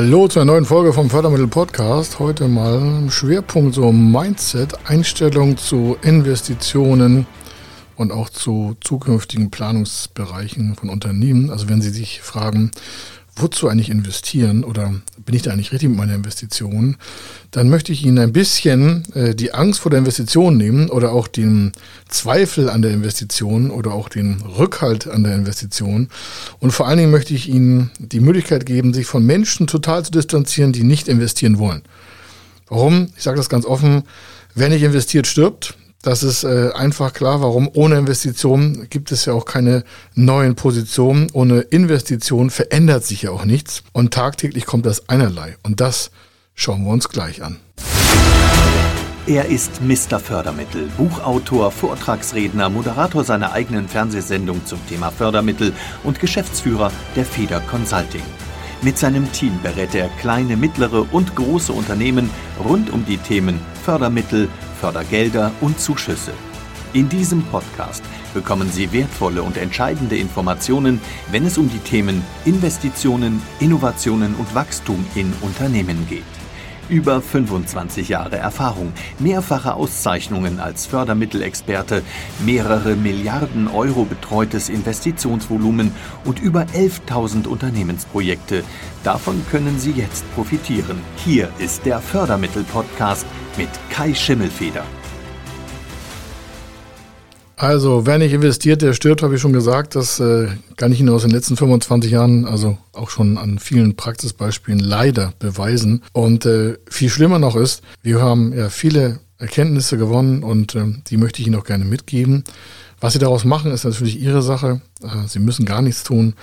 Hallo zu einer neuen Folge vom Fördermittel Podcast. Heute mal Schwerpunkt so Mindset, Einstellung zu Investitionen und auch zu zukünftigen Planungsbereichen von Unternehmen. Also wenn Sie sich fragen, wozu eigentlich investieren oder bin ich da eigentlich richtig mit meiner Investition, dann möchte ich Ihnen ein bisschen äh, die Angst vor der Investition nehmen oder auch den Zweifel an der Investition oder auch den Rückhalt an der Investition. Und vor allen Dingen möchte ich Ihnen die Möglichkeit geben, sich von Menschen total zu distanzieren, die nicht investieren wollen. Warum? Ich sage das ganz offen. Wer nicht investiert, stirbt. Das ist äh, einfach klar, warum ohne Investition gibt es ja auch keine neuen Positionen. Ohne Investition verändert sich ja auch nichts. Und tagtäglich kommt das einerlei. Und das schauen wir uns gleich an. Er ist Mr. Fördermittel, Buchautor, Vortragsredner, Moderator seiner eigenen Fernsehsendung zum Thema Fördermittel und Geschäftsführer der Feder Consulting. Mit seinem Team berät er kleine, mittlere und große Unternehmen rund um die Themen Fördermittel, Fördergelder und Zuschüsse. In diesem Podcast bekommen Sie wertvolle und entscheidende Informationen, wenn es um die Themen Investitionen, Innovationen und Wachstum in Unternehmen geht. Über 25 Jahre Erfahrung, mehrfache Auszeichnungen als Fördermittelexperte, mehrere Milliarden Euro betreutes Investitionsvolumen und über 11.000 Unternehmensprojekte. Davon können Sie jetzt profitieren. Hier ist der Fördermittel-Podcast mit Kai Schimmelfeder. Also, wer nicht investiert, der stirbt, habe ich schon gesagt. Das äh, kann ich Ihnen aus den letzten 25 Jahren, also auch schon an vielen Praxisbeispielen leider beweisen. Und äh, viel schlimmer noch ist, wir haben ja viele Erkenntnisse gewonnen und äh, die möchte ich Ihnen auch gerne mitgeben. Was Sie daraus machen, ist natürlich Ihre Sache. Äh, Sie müssen gar nichts tun.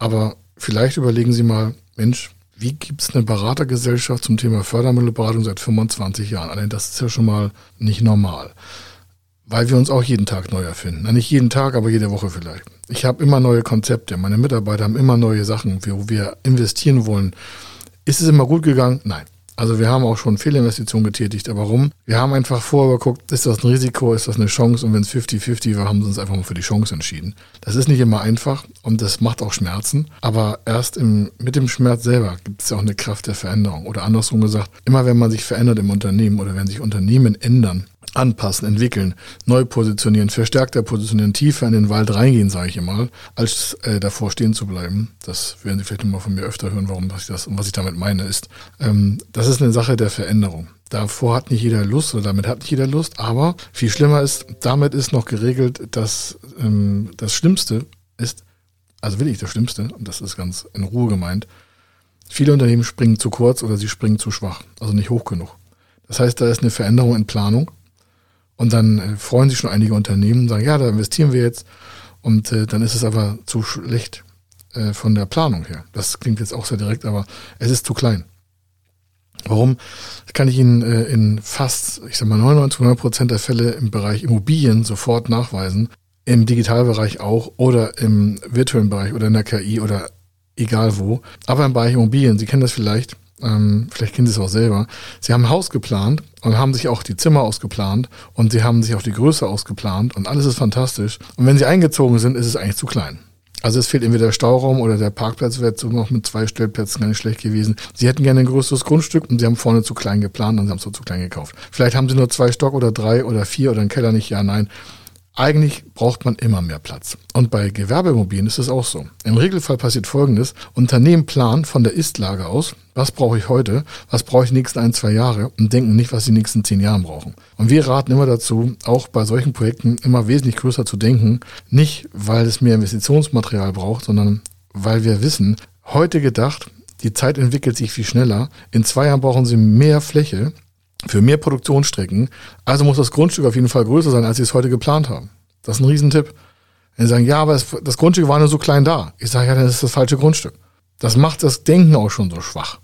Aber vielleicht überlegen Sie mal, Mensch, wie gibt es eine Beratergesellschaft zum Thema Fördermittelberatung seit 25 Jahren? Allein das ist ja schon mal nicht normal weil wir uns auch jeden Tag neu erfinden. Na, nicht jeden Tag, aber jede Woche vielleicht. Ich habe immer neue Konzepte. Meine Mitarbeiter haben immer neue Sachen, wo wir investieren wollen. Ist es immer gut gegangen? Nein. Also wir haben auch schon Fehlinvestitionen getätigt. Aber warum? Wir haben einfach vorher geguckt, ist das ein Risiko, ist das eine Chance? Und wenn es 50-50 war, haben sie uns einfach mal für die Chance entschieden. Das ist nicht immer einfach und das macht auch Schmerzen. Aber erst im, mit dem Schmerz selber gibt es ja auch eine Kraft der Veränderung. Oder andersrum gesagt, immer wenn man sich verändert im Unternehmen oder wenn sich Unternehmen ändern, anpassen, entwickeln, neu positionieren, verstärkter positionieren, tiefer in den Wald reingehen, sage ich immer, als äh, davor stehen zu bleiben. Das werden Sie vielleicht nochmal von mir öfter hören, warum was ich das und was ich damit meine ist. Ähm, das ist eine Sache der Veränderung. Davor hat nicht jeder Lust oder damit hat nicht jeder Lust, aber viel schlimmer ist, damit ist noch geregelt, dass ähm, das Schlimmste ist, also will ich das Schlimmste, und das ist ganz in Ruhe gemeint, viele Unternehmen springen zu kurz oder sie springen zu schwach, also nicht hoch genug. Das heißt, da ist eine Veränderung in Planung und dann äh, freuen sich schon einige Unternehmen und sagen, ja, da investieren wir jetzt. Und äh, dann ist es aber zu schlecht äh, von der Planung her. Das klingt jetzt auch sehr direkt, aber es ist zu klein. Warum? Das kann ich Ihnen äh, in fast, ich sag mal, 99, 100 Prozent der Fälle im Bereich Immobilien sofort nachweisen. Im Digitalbereich auch oder im virtuellen Bereich oder in der KI oder egal wo. Aber im Bereich Immobilien, Sie kennen das vielleicht, ähm, vielleicht kennen Sie es auch selber, Sie haben ein Haus geplant und haben sich auch die Zimmer ausgeplant und Sie haben sich auch die Größe ausgeplant und alles ist fantastisch. Und wenn Sie eingezogen sind, ist es eigentlich zu klein. Also es fehlt entweder der Stauraum oder der Parkplatz wäre so noch mit zwei Stellplätzen gar nicht schlecht gewesen. Sie hätten gerne ein größeres Grundstück und Sie haben vorne zu klein geplant und Sie haben es so zu klein gekauft. Vielleicht haben Sie nur zwei Stock oder drei oder vier oder einen Keller nicht. Ja, nein. Eigentlich braucht man immer mehr Platz. Und bei Gewerbeimmobilien ist es auch so. Im Regelfall passiert Folgendes. Unternehmen planen von der Ist-Lage aus, was brauche ich heute, was brauche ich die nächsten ein, zwei Jahre und denken nicht, was die nächsten zehn Jahren brauchen. Und wir raten immer dazu, auch bei solchen Projekten immer wesentlich größer zu denken. Nicht, weil es mehr Investitionsmaterial braucht, sondern weil wir wissen, heute gedacht, die Zeit entwickelt sich viel schneller. In zwei Jahren brauchen sie mehr Fläche für mehr Produktionsstrecken. Also muss das Grundstück auf jeden Fall größer sein, als sie es heute geplant haben. Das ist ein Riesentipp. Wenn sie sagen, ja, aber das Grundstück war nur so klein da. Ich sage, ja, dann ist das falsche Grundstück. Das macht das Denken auch schon so schwach.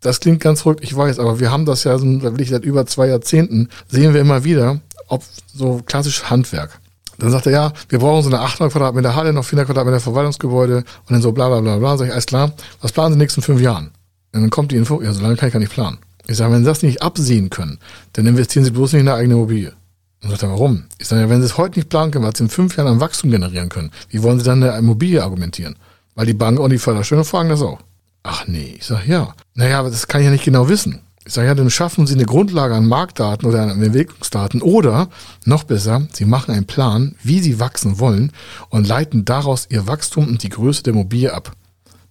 Das klingt ganz verrückt, ich weiß, aber wir haben das ja, da will ich seit über zwei Jahrzehnten, sehen wir immer wieder, ob so klassisch Handwerk. Dann sagt er, ja, wir brauchen so eine 800 Quadratmeter Halle, noch 400 Quadratmeter Verwaltungsgebäude und dann so bla bla bla bla. Sag ich, alles klar, was planen Sie in den nächsten fünf Jahren? Und dann kommt die Info, ja, so lange kann ich gar nicht planen. Ich sage, wenn Sie das nicht absehen können, dann investieren Sie bloß nicht in eine eigene Immobilie. Und sagt er, warum? Ich sage, wenn Sie es heute nicht planen können, was Sie in fünf Jahren an Wachstum generieren können, wie wollen Sie dann eine Immobilie argumentieren? Weil die Bank und die Förderstellen fragen das auch. Ach nee, ich sage ja. Naja, aber das kann ich ja nicht genau wissen. Ich sage ja, dann schaffen Sie eine Grundlage an Marktdaten oder an Entwicklungsdaten oder noch besser, Sie machen einen Plan, wie Sie wachsen wollen und leiten daraus Ihr Wachstum und die Größe der Immobilie ab.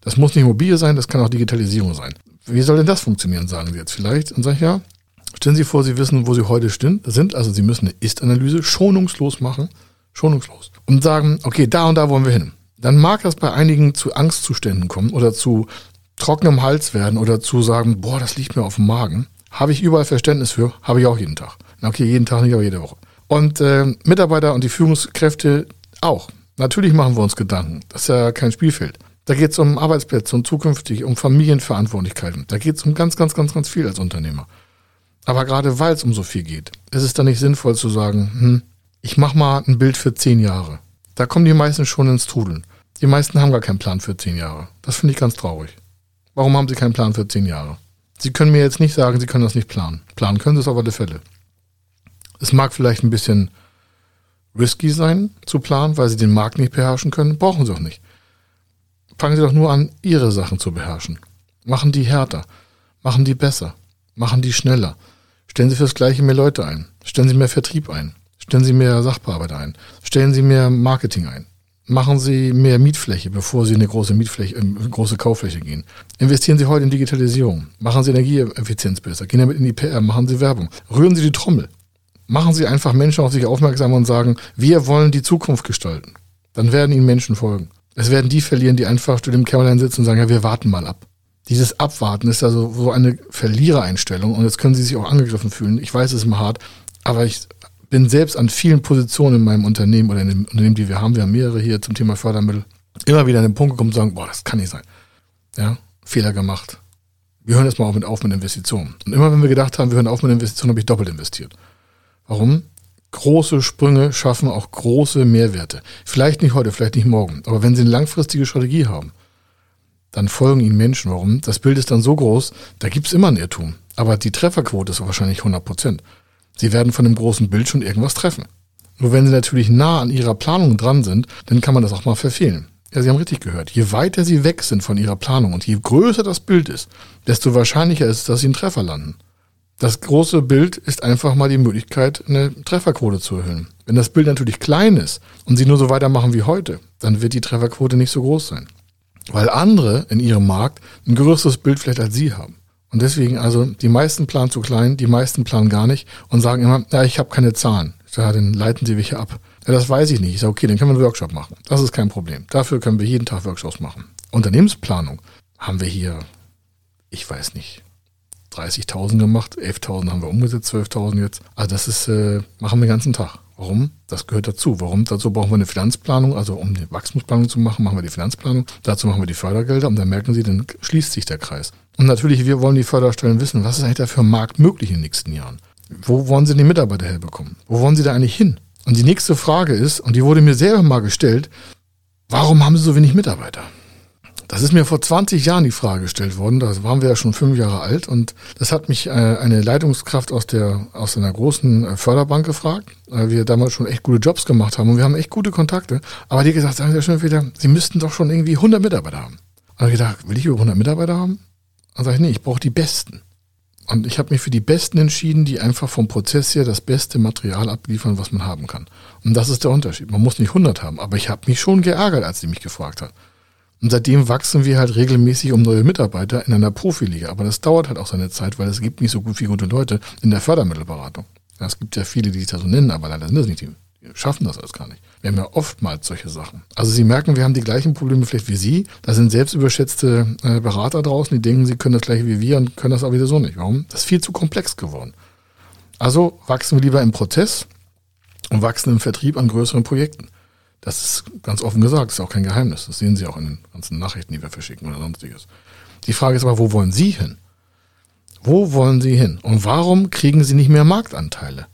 Das muss nicht Immobilie sein, das kann auch Digitalisierung sein. Wie soll denn das funktionieren, sagen Sie jetzt vielleicht? Und sage ich ja, stellen Sie vor, Sie wissen, wo Sie heute sind. Also Sie müssen eine Ist-Analyse schonungslos machen, schonungslos. Und sagen, okay, da und da wollen wir hin. Dann mag das bei einigen zu Angstzuständen kommen oder zu trockenem Hals werden oder zu sagen, boah, das liegt mir auf dem Magen. Habe ich überall Verständnis für, habe ich auch jeden Tag. Okay, jeden Tag nicht, aber jede Woche. Und äh, Mitarbeiter und die Führungskräfte auch. Natürlich machen wir uns Gedanken. Das ist ja kein Spielfeld. Da geht es um Arbeitsplätze und zukünftig um Familienverantwortlichkeiten. Da geht es um ganz, ganz, ganz, ganz viel als Unternehmer. Aber gerade weil es um so viel geht, ist es dann nicht sinnvoll zu sagen, hm, ich mache mal ein Bild für zehn Jahre. Da kommen die meisten schon ins Trudeln. Die meisten haben gar keinen Plan für zehn Jahre. Das finde ich ganz traurig. Warum haben sie keinen Plan für zehn Jahre? Sie können mir jetzt nicht sagen, sie können das nicht planen. Planen können sie es auf alle Fälle. Es mag vielleicht ein bisschen risky sein zu planen, weil sie den Markt nicht beherrschen können. Brauchen sie auch nicht fangen Sie doch nur an, Ihre Sachen zu beherrschen. Machen die härter, machen die besser, machen die schneller. Stellen Sie fürs Gleiche mehr Leute ein. Stellen Sie mehr Vertrieb ein. Stellen Sie mehr Sachbearbeiter ein. Stellen Sie mehr Marketing ein. Machen Sie mehr Mietfläche, bevor Sie in eine große Mietfläche, äh, große Kauffläche gehen. Investieren Sie heute in Digitalisierung. Machen Sie Energieeffizienz besser. Gehen damit in die PR. Machen Sie Werbung. Rühren Sie die Trommel. Machen Sie einfach Menschen auf sich aufmerksam und sagen, wir wollen die Zukunft gestalten. Dann werden Ihnen Menschen folgen. Es werden die verlieren, die einfach durch dem Kämmerlein sitzen und sagen, ja, wir warten mal ab. Dieses Abwarten ist also so eine Verlierereinstellung und jetzt können sie sich auch angegriffen fühlen. Ich weiß, es ist immer hart, aber ich bin selbst an vielen Positionen in meinem Unternehmen oder in dem Unternehmen, die wir haben, wir haben mehrere hier zum Thema Fördermittel, immer wieder an den Punkt gekommen und sagen, boah, das kann nicht sein. Ja, Fehler gemacht. Wir hören jetzt mal auf mit, auf mit Investitionen. Und immer wenn wir gedacht haben, wir hören auf mit Investitionen, habe ich doppelt investiert. Warum? Große Sprünge schaffen auch große Mehrwerte. Vielleicht nicht heute, vielleicht nicht morgen. Aber wenn Sie eine langfristige Strategie haben, dann folgen Ihnen Menschen. Warum? Das Bild ist dann so groß, da gibt es immer ein Irrtum. Aber die Trefferquote ist wahrscheinlich 100 Prozent. Sie werden von dem großen Bild schon irgendwas treffen. Nur wenn Sie natürlich nah an Ihrer Planung dran sind, dann kann man das auch mal verfehlen. Ja, Sie haben richtig gehört. Je weiter Sie weg sind von Ihrer Planung und je größer das Bild ist, desto wahrscheinlicher ist es, dass Sie einen Treffer landen. Das große Bild ist einfach mal die Möglichkeit, eine Trefferquote zu erhöhen. Wenn das Bild natürlich klein ist und Sie nur so weitermachen wie heute, dann wird die Trefferquote nicht so groß sein. Weil andere in ihrem Markt ein größeres Bild vielleicht als Sie haben. Und deswegen also, die meisten planen zu klein, die meisten planen gar nicht und sagen immer, ja, ich habe keine Zahlen. Sage, dann leiten Sie welche ab. Ja, das weiß ich nicht. Ich sage, okay, dann können wir einen Workshop machen. Das ist kein Problem. Dafür können wir jeden Tag Workshops machen. Unternehmensplanung haben wir hier, ich weiß nicht, 30.000 gemacht, 11.000 haben wir umgesetzt, 12.000 jetzt. Also das ist, äh, machen wir den ganzen Tag. Warum? Das gehört dazu. Warum? Dazu brauchen wir eine Finanzplanung, also um die Wachstumsplanung zu machen, machen wir die Finanzplanung. Dazu machen wir die Fördergelder und dann merken Sie, dann schließt sich der Kreis. Und natürlich, wir wollen die Förderstellen wissen, was ist eigentlich da für ein Markt möglich in den nächsten Jahren? Wo wollen Sie die Mitarbeiter herbekommen? Wo wollen Sie da eigentlich hin? Und die nächste Frage ist, und die wurde mir selber mal gestellt, warum haben Sie so wenig Mitarbeiter? Das ist mir vor 20 Jahren die Frage gestellt worden. Da waren wir ja schon fünf Jahre alt und das hat mich äh, eine Leitungskraft aus der aus einer großen äh, Förderbank gefragt, weil wir damals schon echt gute Jobs gemacht haben und wir haben echt gute Kontakte. Aber die gesagt, sagen Sie schon wieder, Sie müssten doch schon irgendwie 100 Mitarbeiter haben. Und ich gedacht, will ich über 100 Mitarbeiter haben? Dann sage ich, nee, ich brauche die Besten. Und ich habe mich für die Besten entschieden, die einfach vom Prozess her das beste Material abliefern, was man haben kann. Und das ist der Unterschied. Man muss nicht 100 haben, aber ich habe mich schon geärgert, als sie mich gefragt hat. Und seitdem wachsen wir halt regelmäßig um neue Mitarbeiter in einer Profiliga. Aber das dauert halt auch seine Zeit, weil es gibt nicht so gut viele gute Leute in der Fördermittelberatung. Es gibt ja viele, die sich da so nennen, aber leider sind das nicht die. Die schaffen das alles gar nicht. Wir haben ja oftmals solche Sachen. Also Sie merken, wir haben die gleichen Probleme vielleicht wie Sie. Da sind selbstüberschätzte äh, Berater draußen, die denken, sie können das gleiche wie wir und können das aber wieder so nicht. Warum? Das ist viel zu komplex geworden. Also wachsen wir lieber im Prozess und wachsen im Vertrieb an größeren Projekten. Das ist ganz offen gesagt, ist auch kein Geheimnis. Das sehen Sie auch in den ganzen Nachrichten, die wir verschicken oder sonstiges. Die Frage ist aber, wo wollen Sie hin? Wo wollen Sie hin? Und warum kriegen Sie nicht mehr Marktanteile?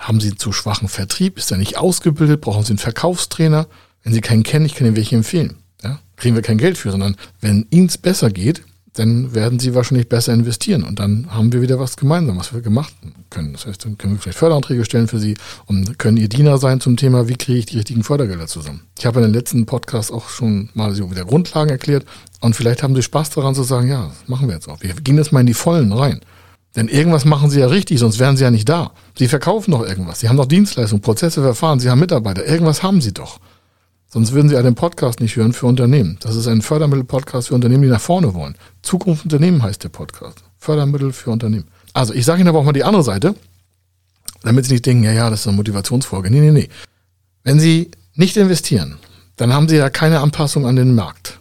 Haben Sie zu schwachen Vertrieb? Ist er nicht ausgebildet? Brauchen Sie einen Verkaufstrainer? Wenn Sie keinen kennen, ich kann Ihnen welche empfehlen. Ja? Kriegen wir kein Geld für, sondern wenn Ihnen es besser geht, dann werden sie wahrscheinlich besser investieren und dann haben wir wieder was gemeinsam, was wir gemacht können. Das heißt, dann können wir vielleicht Förderanträge stellen für sie und können ihr Diener sein zum Thema, wie kriege ich die richtigen Fördergelder zusammen. Ich habe in den letzten Podcast auch schon mal so wieder Grundlagen erklärt und vielleicht haben sie Spaß daran zu sagen, ja, das machen wir jetzt auch. Wir gehen jetzt mal in die Vollen rein. Denn irgendwas machen sie ja richtig, sonst wären sie ja nicht da. Sie verkaufen doch irgendwas. Sie haben doch Dienstleistungen, Prozesse, Verfahren, sie haben Mitarbeiter. Irgendwas haben sie doch. Sonst würden Sie einen Podcast nicht hören für Unternehmen. Das ist ein Fördermittel-Podcast für Unternehmen, die nach vorne wollen. Zukunft Unternehmen heißt der Podcast. Fördermittel für Unternehmen. Also ich sage Ihnen aber auch mal die andere Seite, damit Sie nicht denken, ja, ja, das ist eine Motivationsfolge. Nee, nee, nee. Wenn Sie nicht investieren, dann haben Sie ja keine Anpassung an den Markt.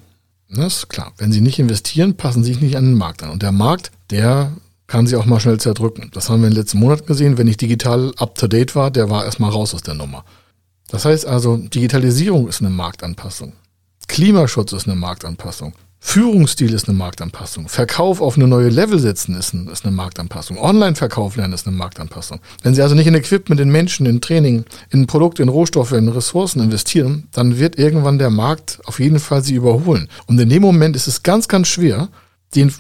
Das ist klar. Wenn Sie nicht investieren, passen Sie sich nicht an den Markt an. Und der Markt, der kann Sie auch mal schnell zerdrücken. Das haben wir in den letzten Monaten gesehen. Wenn ich digital up-to-date war, der war erstmal raus aus der Nummer. Das heißt also, Digitalisierung ist eine Marktanpassung. Klimaschutz ist eine Marktanpassung. Führungsstil ist eine Marktanpassung. Verkauf auf eine neue Level setzen ist, ein, ist eine Marktanpassung. Online-Verkauf lernen ist eine Marktanpassung. Wenn Sie also nicht in Equipment, in Menschen, in Training, in Produkte, in Rohstoffe, in Ressourcen investieren, dann wird irgendwann der Markt auf jeden Fall Sie überholen. Und in dem Moment ist es ganz, ganz schwer, den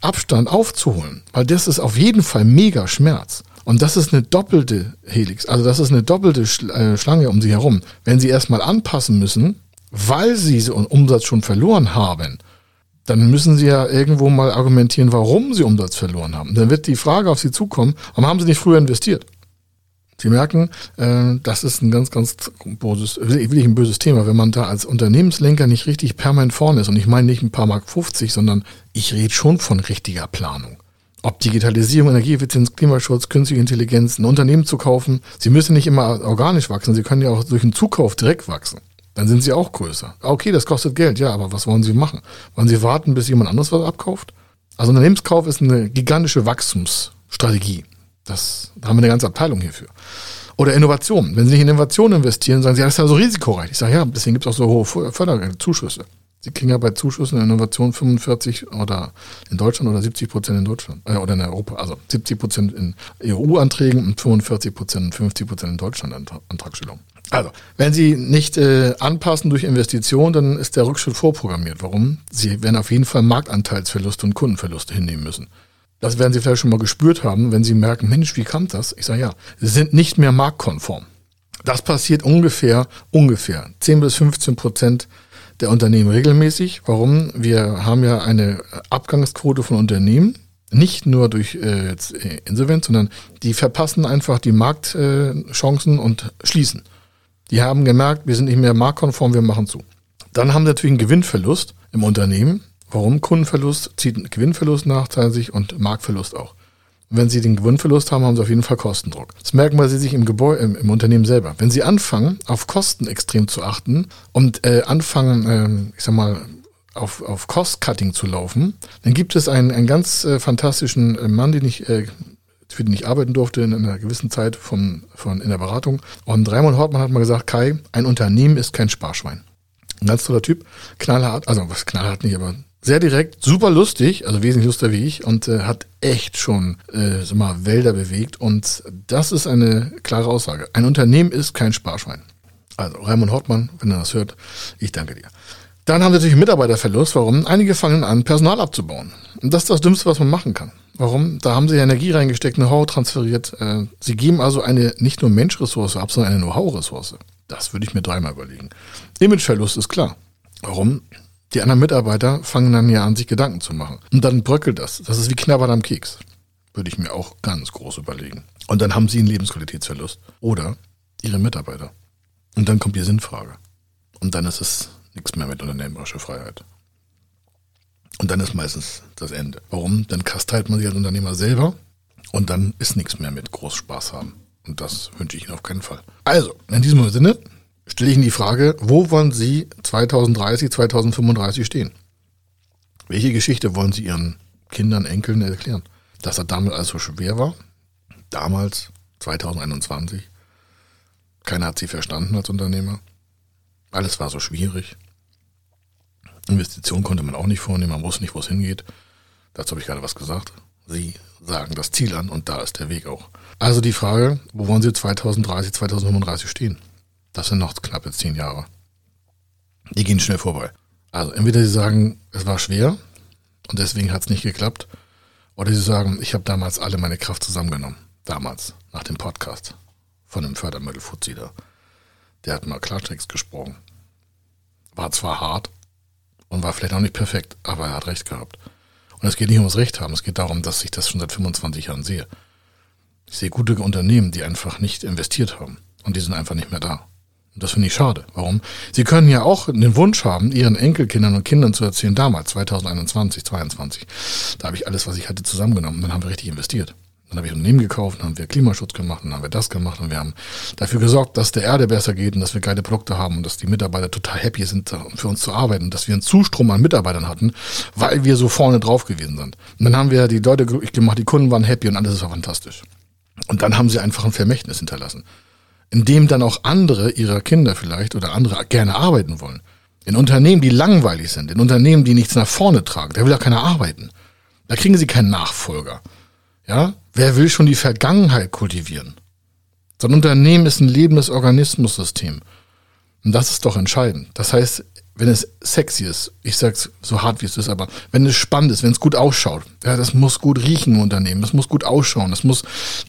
Abstand aufzuholen, weil das ist auf jeden Fall mega Schmerz. Und das ist eine doppelte Helix, also das ist eine doppelte äh, Schlange um sie herum. Wenn sie erstmal anpassen müssen, weil sie so einen Umsatz schon verloren haben, dann müssen sie ja irgendwo mal argumentieren, warum sie Umsatz verloren haben. Dann wird die Frage auf sie zukommen, warum haben sie nicht früher investiert? Sie merken, äh, das ist ein ganz, ganz böses, wirklich ein böses Thema, wenn man da als Unternehmenslenker nicht richtig permanent vorne ist. Und ich meine nicht ein paar Mark 50, sondern ich rede schon von richtiger Planung ob Digitalisierung, Energieeffizienz, Klimaschutz, künstliche Intelligenz, ein Unternehmen zu kaufen. Sie müssen nicht immer organisch wachsen, Sie können ja auch durch einen Zukauf direkt wachsen. Dann sind Sie auch größer. Ah, okay, das kostet Geld, ja, aber was wollen Sie machen? Wollen Sie warten, bis jemand anderes was abkauft? Also Unternehmenskauf ist eine gigantische Wachstumsstrategie. Das, da haben wir eine ganze Abteilung hierfür. Oder Innovation. Wenn Sie nicht in Innovation investieren, sagen Sie, ja, das ist ja so risikoreich. Ich sage, ja, deswegen gibt es auch so hohe Förderzuschüsse. Sie kriegen ja bei Zuschüssen in Innovation 45 oder in Deutschland oder 70 Prozent in Deutschland äh, oder in Europa. Also 70 Prozent in EU-Anträgen und 45 Prozent und 50 Prozent in Deutschland Antragstellung. Also, wenn Sie nicht äh, anpassen durch Investitionen, dann ist der Rückschritt vorprogrammiert. Warum? Sie werden auf jeden Fall Marktanteilsverluste und Kundenverluste hinnehmen müssen. Das werden Sie vielleicht schon mal gespürt haben, wenn Sie merken, Mensch, wie kam das? Ich sage ja, Sie sind nicht mehr marktkonform. Das passiert ungefähr, ungefähr 10 bis 15 Prozent der Unternehmen regelmäßig. Warum? Wir haben ja eine Abgangsquote von Unternehmen, nicht nur durch äh, äh, Insolvenz, sondern die verpassen einfach die Marktchancen äh, und schließen. Die haben gemerkt, wir sind nicht mehr marktkonform, wir machen zu. Dann haben sie natürlich einen Gewinnverlust im Unternehmen. Warum? Kundenverlust zieht Gewinnverlust nach sich und Marktverlust auch. Wenn Sie den Gewinnverlust haben, haben Sie auf jeden Fall Kostendruck. Das merken Sie sich im Gebäude, im, im, Unternehmen selber. Wenn Sie anfangen, auf Kosten extrem zu achten und äh, anfangen, äh, ich sag mal, auf, auf Cost-Cutting zu laufen, dann gibt es einen, einen ganz äh, fantastischen äh, Mann, den ich äh, für den ich arbeiten durfte in einer gewissen Zeit von, von in der Beratung. Und Raimund Hortmann hat mal gesagt, Kai, ein Unternehmen ist kein Sparschwein. Ein ganz toller Typ, knallhart, also was knallhart nicht, aber sehr direkt, super lustig, also wesentlich lustiger wie ich und äh, hat echt schon äh, so mal Wälder bewegt und das ist eine klare Aussage. Ein Unternehmen ist kein Sparschwein. Also Raimund Hortmann, wenn er das hört, ich danke dir. Dann haben wir natürlich Mitarbeiterverlust. Warum? Einige fangen an, Personal abzubauen. Und das ist das Dümmste, was man machen kann. Warum? Da haben sie Energie reingesteckt, Know-how transferiert. Äh, sie geben also eine nicht nur Menschressource ab, sondern eine Know-how-Ressource. Das würde ich mir dreimal überlegen. Imageverlust ist klar. Warum? Die anderen Mitarbeiter fangen dann ja an, sich Gedanken zu machen. Und dann bröckelt das. Das ist wie Knabbern am Keks. Würde ich mir auch ganz groß überlegen. Und dann haben sie einen Lebensqualitätsverlust. Oder ihre Mitarbeiter. Und dann kommt die Sinnfrage. Und dann ist es nichts mehr mit unternehmerischer Freiheit. Und dann ist meistens das Ende. Warum? Dann kasteilt man sich als Unternehmer selber und dann ist nichts mehr mit groß Spaß haben. Und das wünsche ich Ihnen auf keinen Fall. Also, in diesem Sinne, stelle ich Ihnen die Frage, wo wollen Sie 2030, 2035 stehen? Welche Geschichte wollen Sie Ihren Kindern, Enkeln erklären? Dass das damals also schwer war? Damals, 2021? Keiner hat Sie verstanden als Unternehmer? Alles war so schwierig. Investitionen konnte man auch nicht vornehmen, man wusste nicht, wo es hingeht. Dazu habe ich gerade was gesagt. Sie sagen das Ziel an und da ist der Weg auch. Also die Frage, wo wollen Sie 2030, 2035 stehen? Das sind noch knappe zehn Jahre. Die gehen schnell vorbei. Also entweder Sie sagen, es war schwer und deswegen hat es nicht geklappt. Oder sie sagen, ich habe damals alle meine Kraft zusammengenommen. Damals, nach dem Podcast von dem Fördermittelfuzzi Der hat mal Klartext gesprochen. War zwar hart und war vielleicht auch nicht perfekt, aber er hat recht gehabt. Und es geht nicht ums Recht haben, es geht darum, dass ich das schon seit 25 Jahren sehe. Ich sehe gute Unternehmen, die einfach nicht investiert haben. Und die sind einfach nicht mehr da. Und das finde ich schade. Warum? Sie können ja auch den Wunsch haben, ihren Enkelkindern und Kindern zu erzählen, damals, 2021, 2022. Da habe ich alles, was ich hatte, zusammengenommen. Dann haben wir richtig investiert. Dann habe ich Unternehmen gekauft, dann haben wir Klimaschutz gemacht, dann haben wir das gemacht und wir haben dafür gesorgt, dass der Erde besser geht und dass wir geile Produkte haben und dass die Mitarbeiter total happy sind, für uns zu arbeiten und dass wir einen Zustrom an Mitarbeitern hatten, weil wir so vorne drauf gewesen sind. Und dann haben wir die Leute glücklich gemacht, die Kunden waren happy und alles war fantastisch. Und dann haben sie einfach ein Vermächtnis hinterlassen, in dem dann auch andere ihrer Kinder vielleicht oder andere gerne arbeiten wollen. In Unternehmen, die langweilig sind, in Unternehmen, die nichts nach vorne tragen, da will ja keiner arbeiten. Da kriegen sie keinen Nachfolger. Ja, wer will schon die Vergangenheit kultivieren? So ein Unternehmen ist ein lebendes Organismussystem. Und das ist doch entscheidend. Das heißt, wenn es sexy ist, ich sag's so hart wie es ist, aber wenn es spannend ist, wenn es gut ausschaut, ja, das muss gut riechen im Unternehmen, das muss gut ausschauen, das muss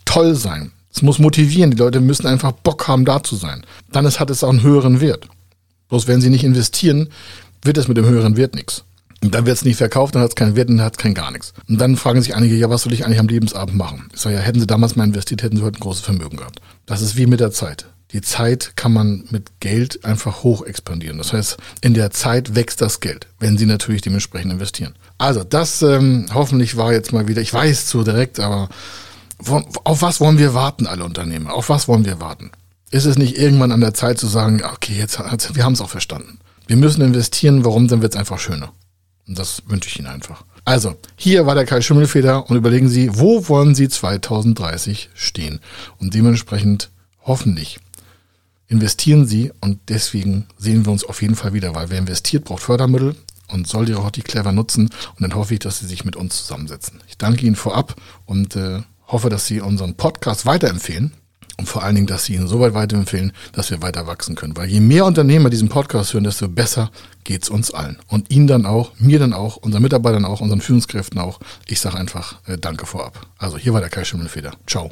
toll sein, es muss motivieren, die Leute müssen einfach Bock haben, da zu sein. Dann ist, hat es auch einen höheren Wert. Bloß wenn sie nicht investieren, wird es mit dem höheren Wert nichts. Und dann wird es nicht verkauft, dann hat es keinen Wert, dann hat es kein gar nichts. Und dann fragen sich einige, ja, was soll ich eigentlich am Lebensabend machen? Ich sage, ja, hätten sie damals mal investiert, hätten sie heute ein großes Vermögen gehabt. Das ist wie mit der Zeit. Die Zeit kann man mit Geld einfach hoch expandieren. Das heißt, in der Zeit wächst das Geld, wenn Sie natürlich dementsprechend investieren. Also das ähm, hoffentlich war jetzt mal wieder, ich weiß zu direkt, aber auf was wollen wir warten, alle Unternehmer? Auf was wollen wir warten? Ist es nicht irgendwann an der Zeit zu sagen, okay, jetzt, wir haben es auch verstanden. Wir müssen investieren, warum, dann wird es einfach schöner. Und das wünsche ich Ihnen einfach. Also, hier war der Kai Schimmelfeder und überlegen Sie, wo wollen Sie 2030 stehen? Und dementsprechend hoffentlich investieren Sie und deswegen sehen wir uns auf jeden Fall wieder, weil wer investiert, braucht Fördermittel und soll die Rotti clever nutzen und dann hoffe ich, dass Sie sich mit uns zusammensetzen. Ich danke Ihnen vorab und äh, hoffe, dass Sie unseren Podcast weiterempfehlen und vor allen Dingen, dass Sie ihn so weit weiterempfehlen, dass wir weiter wachsen können. Weil je mehr Unternehmer diesen Podcast hören, desto besser geht's uns allen. Und Ihnen dann auch, mir dann auch, unseren Mitarbeitern auch, unseren Führungskräften auch. Ich sage einfach äh, Danke vorab. Also hier war der Kai Schimmelfeder. Ciao.